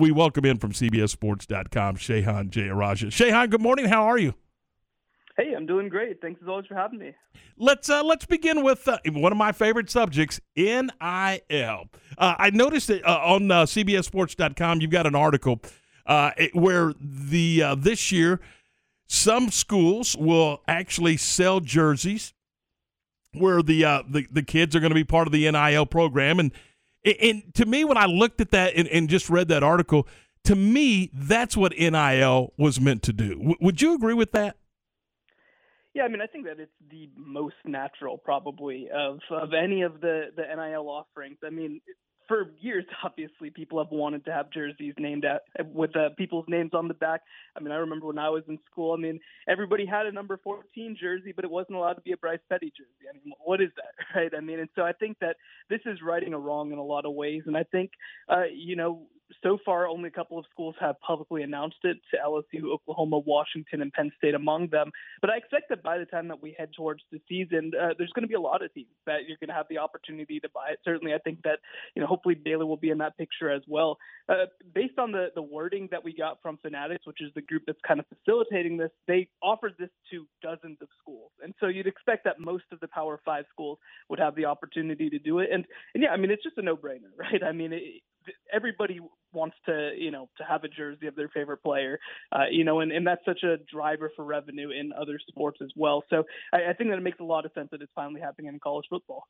We welcome in from CBSSports.com, Shehan Jeyarajah. Shehan, good morning. How are you? Hey, I'm doing great. Thanks as always for having me. Let's uh, let's begin with uh, one of my favorite subjects, NIL. Uh, I noticed that uh, on uh, CBSSports.com you've got an article uh, where the uh, this year some schools will actually sell jerseys where the uh, the, the kids are going to be part of the NIL program and and to me when I looked at that and, just read that article to me that's what NIL was meant to do. Would you agree with that? Yeah, I mean, I think that it's the most natural, probably, of of any of the the NIL offerings. I mean, for years, obviously, people have wanted to have jerseys named at with uh, people's names on the back. I mean, I remember when I was in school. I mean, everybody had a number 14 jersey, but it wasn't allowed to be a Bryce Petty jersey. I mean, what is that, right? I mean, and so I think that this is righting a wrong in a lot of ways, and I think, uh, you know, so far, only a couple of schools have publicly announced it to LSU, Oklahoma, Washington, and Penn State among them. But I expect that by the time that we head towards the season, uh, there's going to be a lot of teams that you're going to have the opportunity to buy it. Certainly, I think that, you know, hopefully Baylor will be in that picture as well. Uh, based on the, the wording that we got from Fanatics, which is the group that's kind of facilitating this, they offered this to dozens of schools. And so you'd expect that most of the Power Five schools would have the opportunity to do it. And, and yeah, I mean, it's just a no brainer, right? I mean, it, everybody wants to you know to have a jersey of their favorite player uh, you know and, and that's such a driver for revenue in other sports as well so I, I think that it makes a lot of sense that it's finally happening in college football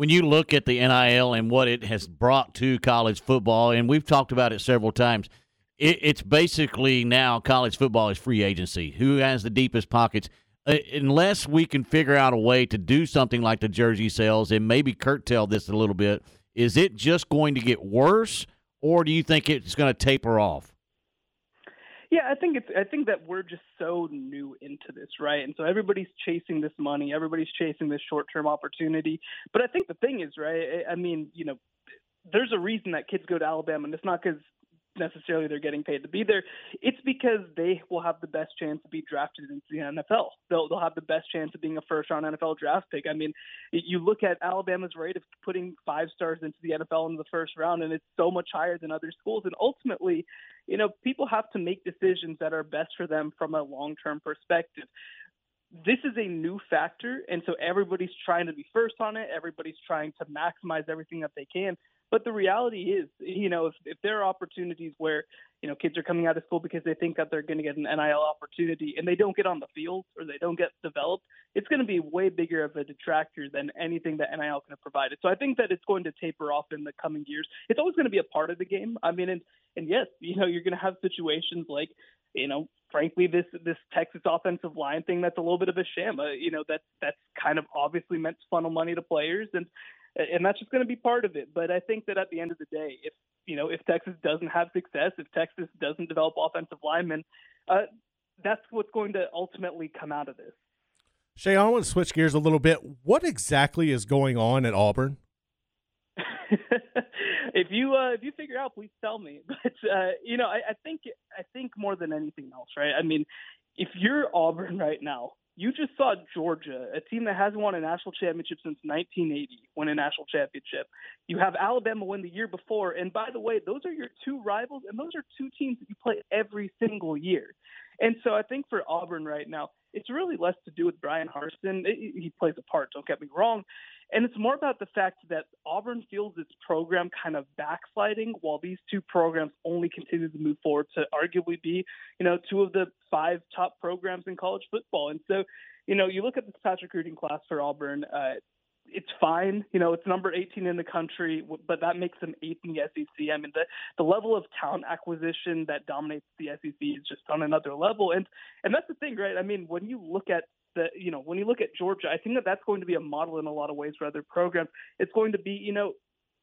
when you look at the NIL and what it has brought to college football, and we've talked about it several times, it, it's basically now college football is free agency. Who has the deepest pockets? Uh, unless we can figure out a way to do something like the jersey sales and maybe curtail this a little bit, is it just going to get worse, or do you think it's going to taper off? Yeah, I think it's. I think that we're just so new into this, right? And so everybody's chasing this money, everybody's chasing this short-term opportunity. But I think the thing is, right? I mean, you know, there's a reason that kids go to Alabama, and it's not because necessarily they're getting paid to be there. It's because they will have the best chance to be drafted into the NFL. They'll they'll have the best chance of being a first round NFL draft pick. I mean, you look at Alabama's rate of putting five stars into the NFL in the first round, and it's so much higher than other schools. And ultimately, you know, people have to make decisions that are best for them from a long term perspective this is a new factor, and so everybody's trying to be first on it. Everybody's trying to maximize everything that they can. But the reality is, you know, if, if there are opportunities where, you know, kids are coming out of school because they think that they're going to get an NIL opportunity and they don't get on the field or they don't get developed, it's going to be way bigger of a detractor than anything that NIL can have provided. So I think that it's going to taper off in the coming years. It's always going to be a part of the game. I mean, and, and yes, you know, you're going to have situations like, you know, frankly, this this Texas offensive line thing that's a little bit of a sham. Uh, you know, that's that's kind of obviously meant to funnel money to players, and and that's just going to be part of it. But I think that at the end of the day, if you know if Texas doesn't have success, if Texas doesn't develop offensive linemen, uh, that's what's going to ultimately come out of this. Shay, I want to switch gears a little bit. What exactly is going on at Auburn? if you uh, if you figure out, please tell me. But uh, you know, I, I think I think more than anything else, right? I mean, if you're Auburn right now, you just saw Georgia, a team that hasn't won a national championship since 1980, win a national championship. You have Alabama win the year before, and by the way, those are your two rivals, and those are two teams that you play every single year. And so I think for Auburn right now, it's really less to do with Bryan Harsin. He plays a part, don't get me wrong. And it's more about the fact that Auburn feels its program kind of backsliding while these two programs only continue to move forward to arguably be, you know, two of the five top programs in college football. And so, you know, you look at this past recruiting class for Auburn, uh, it's fine. You know, it's number 18 in the country, but that makes them eighth in the SEC. I mean, the the level of talent acquisition that dominates the SEC is just on another level. And and that's the thing, right? I mean, when you look at the you know when you look at Georgia, I think that that's going to be a model in a lot of ways for other programs. It's going to be you know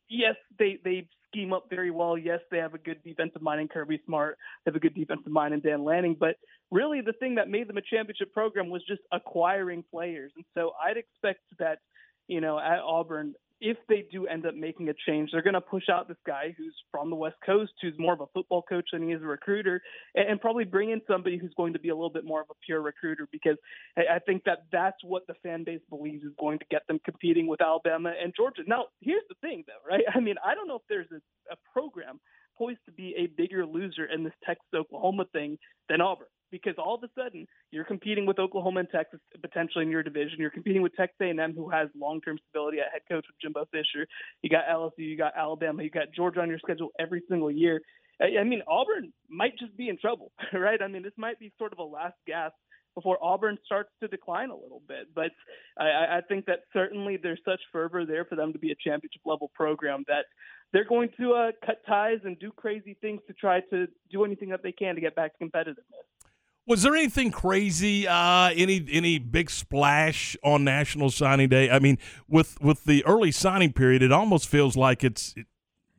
yes they they scheme up very well. Yes, they have a good defensive mind in Kirby Smart. They have a good defensive mind in Dan Lanning. But really, the thing that made them a championship program was just acquiring players. And so I'd expect that you know at Auburn if they do end up making a change, they're going to push out this guy who's from the West Coast, who's more of a football coach than he is a recruiter, and, and probably bring in somebody who's going to be a little bit more of a pure recruiter because I, I think that that's what the fan base believes is going to get them competing with Alabama and Georgia. Now, here's the thing, though, right? I mean, I don't know if there's a, a program poised to be a bigger loser in this Texas Oklahoma thing than Auburn because all of a sudden you're competing with Oklahoma and Texas potentially in your division. You're competing with Texas A&M, who has long-term stability at head coach with Jimbo Fisher. You got LSU, you got Alabama, you got Georgia on your schedule every single year. I mean, Auburn might just be in trouble, right? I mean, this might be sort of a last gasp before Auburn starts to decline a little bit. But I, I think that certainly there's such fervor there for them to be a championship level program that they're going to uh, cut ties and do crazy things to try to do anything that they can to get back to competitiveness. Was there anything crazy? Uh, any any big splash on National Signing Day? I mean, with with the early signing period, it almost feels like it's, you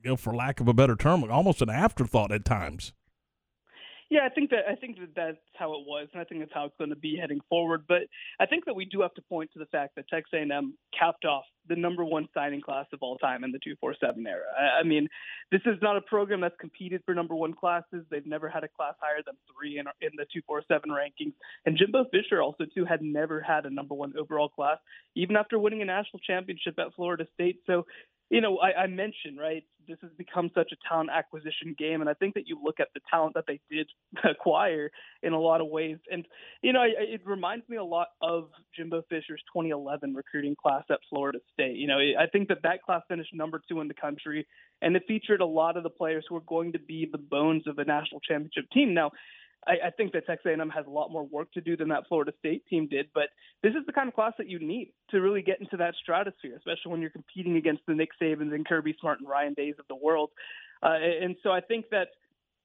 know, for lack of a better term, almost an afterthought at times. Yeah, I think that I think that that's how it was, and I think that's how it's going to be heading forward. But I think that we do have to point to the fact that Texas A&M capped off the number one signing class of all time in the 247 era. I, I mean, this is not a program that's competed for number one classes. They've never had a class higher than three in, in the 247 rankings. And Jimbo Fisher also too had never had a number one overall class, even after winning a national championship at Florida State. So you know, I, I mentioned, right, this has become such a talent acquisition game. And I think that you look at the talent that they did acquire in a lot of ways. And, you know, I, it reminds me a lot of Jimbo Fisher's 2011 recruiting class at Florida State. You know, I think that that class finished number two in the country, and it featured a lot of the players who are going to be the bones of a national championship team. Now, I, I think that Texas A&M has a lot more work to do than that Florida State team did. But this is the kind of class that you need to really get into that stratosphere, especially when you're competing against the Nick Sabans and Kirby Smart and Ryan Days of the world. Uh, and so I think that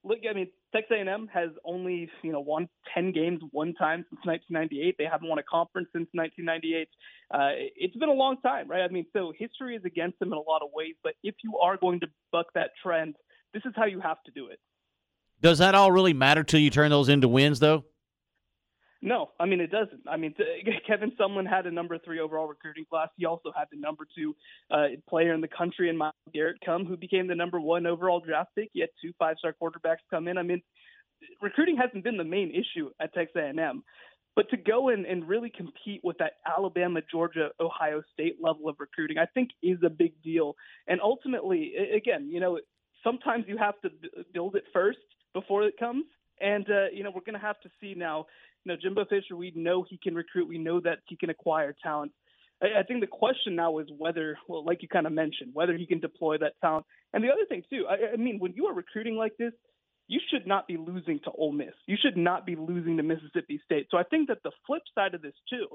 look, I mean, Texas A&M has only you know won 10 games one time since 1998. They haven't won a conference since 1998. Uh, it's been a long time, right? I mean, so history is against them in a lot of ways. But if you are going to buck that trend, this is how you have to do it. Does that all really matter till you turn those into wins, though? No, I mean it doesn't. I mean Kevin Sumlin had a number three overall recruiting class. He also had the number two uh, player in the country in Myles Garrett come, who became the number one overall draft pick. He had two five-star quarterbacks come in. I mean, recruiting hasn't been the main issue at Texas A&M, but to go in and really compete with that Alabama, Georgia, Ohio State level of recruiting, I think is a big deal. And ultimately, again, you know, sometimes you have to build it first before it comes. And uh, you know, we're going to have to see now. You know, Jimbo Fisher, we know he can recruit. We know that he can acquire talent. I, I think the question now is whether, well, like you kind of mentioned, whether he can deploy that talent. And the other thing too, I, I mean, when you are recruiting like this, you should not be losing to Ole Miss. You should not be losing to Mississippi State. So I think that the flip side of this too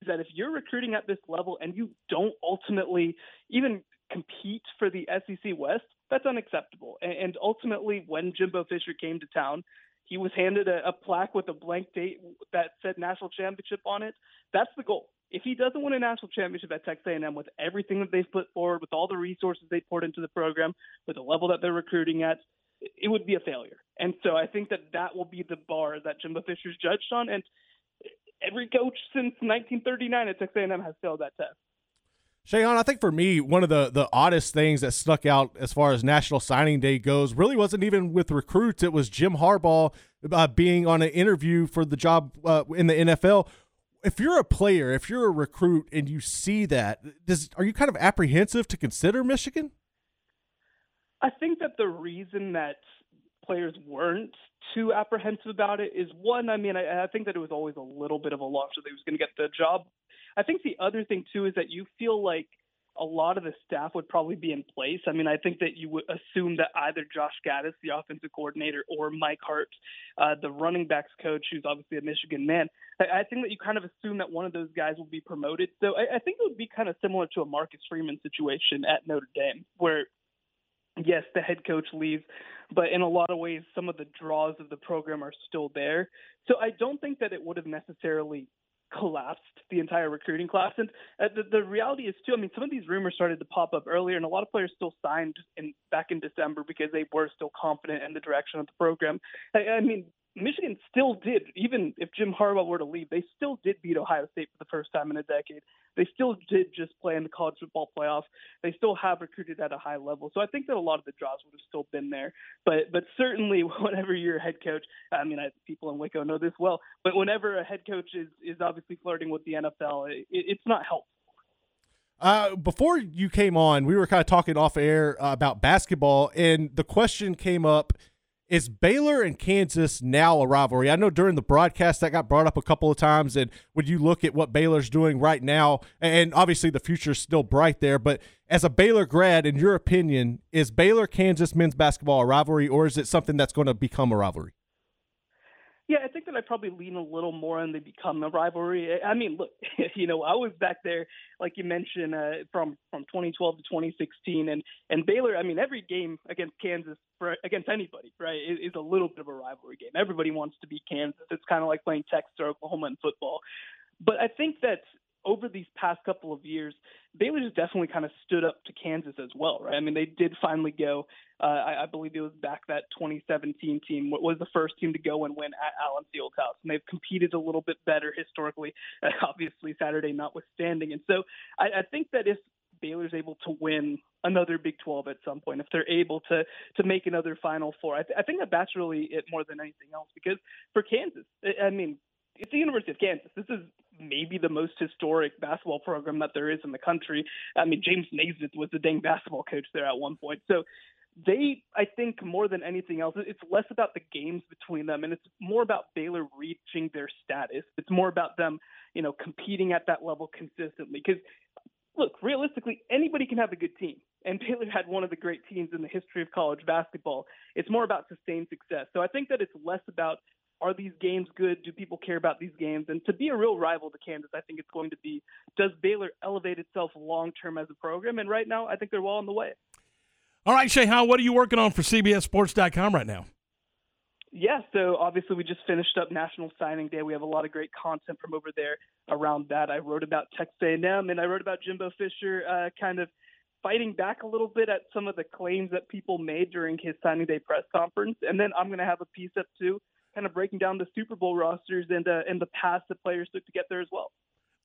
is that if you're recruiting at this level and you don't ultimately even compete for the SEC West, that's unacceptable. And, ultimately, when Jimbo Fisher came to town, he was handed a, a plaque with a blank date that said national championship on it. That's the goal. If he doesn't win a national championship at Texas A&M with everything that they've put forward, with all the resources they poured into the program, with the level that they're recruiting at, it would be a failure. And so I think that that will be the bar that Jimbo Fisher's judged on. And every coach since 1939 at Texas A&M has failed that test. Shehan, I think for me, one of the, the oddest things that stuck out as far as National Signing Day goes really wasn't even with recruits. It was Jim Harbaugh uh, being on an interview for the job uh, in the NFL. If you're a player, if you're a recruit, and you see that, does are you kind of apprehensive to consider Michigan? I think that the reason that players weren't too apprehensive about it is one. I mean, I, I think that it was always a little bit of a loss that he was going to get the job. I think the other thing too is that you feel like a lot of the staff would probably be in place. I mean, I think that you would assume that either Josh Gattis, the offensive coordinator, or Mike Hart, uh, the running backs coach, who's obviously a Michigan man, I, I, think that you kind of assume that one of those guys will be promoted. So I, I think it would be kind of similar to a Marcus Freeman situation at Notre Dame, where yes, the head coach leaves, but in a lot of ways, some of the draws of the program are still there. So I don't think that it would have necessarily collapsed the entire recruiting class. And uh, the, the reality is too. I mean, some of these rumors started to pop up earlier, and a lot of players still signed in back in December because they were still confident in the direction of the program. I, I mean, Michigan still did, even if Jim Harbaugh were to leave, they still did beat Ohio State for the first time in a decade. They still did just play in the college football playoff. They still have recruited at a high level. So I think that a lot of the draws would have still been there. But but certainly, whenever you're a head coach, I mean, I, people in Waco know this well. But whenever a head coach is is obviously flirting with the NFL, it, it's not helpful. Uh, before you came on, we were kind of talking off air uh, about basketball, and the question came up is Baylor and Kansas now a rivalry? I know during the broadcast that got brought up a couple of times, and when you look at what Baylor's doing right now, and obviously the future's still bright there, but as a Baylor grad, in your opinion, is Baylor Kansas men's basketball a rivalry, or is it something that's going to become a rivalry? Yeah, I think that I probably lean a little more on they become a rivalry. I mean, look, you know, I was back there, like you mentioned, uh, from from 2012 to 2016, and and Baylor. I mean, every game against Kansas, for against anybody, right, is, is a little bit of a rivalry game. Everybody wants to beat Kansas. It's kind of like playing Texas or Oklahoma in football. But I think that over these past couple of years, Baylor has definitely kind of stood up to Kansas as well, right? I mean, they did finally go. Uh, I, I believe it was back that 2017 team was the first team to go and win at Allen Fieldhouse, and they've competed a little bit better historically, obviously Saturday notwithstanding. And so I, I think that if Baylor's able to win another Big 12 at some point, if they're able to to make another Final Four, I, th- I think that that's really it more than anything else. Because for Kansas, I mean, it's the University of Kansas. This is maybe the most historic basketball program that there is in the country. I mean, James Naismith was the dang basketball coach there at one point. So they, I think, more than anything else, it's less about the games between them, and it's more about Baylor reaching their status. It's more about them, you know, competing at that level consistently. Because look, realistically, anybody can have a good team. And Baylor had one of the great teams in the history of college basketball. It's more about sustained success. So I think that it's less about are these games good? Do people care about these games? And to be a real rival to Kansas, I think it's going to be does Baylor elevate itself long term as a program? And right now, I think they're well on the way. All right, Shehan, what are you working on for CBSSports.com right now? Yeah, so obviously we just finished up National Signing Day. We have a lot of great content from over there around that. I wrote about Texas A&M and I wrote about Jimbo Fisher, uh, kind of fighting back a little bit at some of the claims that people made during his signing day press conference. And then I'm going to have a piece up too kind of breaking down the Super Bowl rosters and uh, and the paths that players took to get there as well.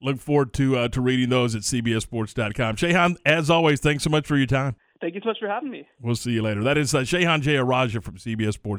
Look forward to uh, to reading those at CBSSports.com. Shehan, as always, thanks so much for your time. Thank you so much for having me. We'll see you later. That is uh, Shehan Jeyarajah from CBS Sports.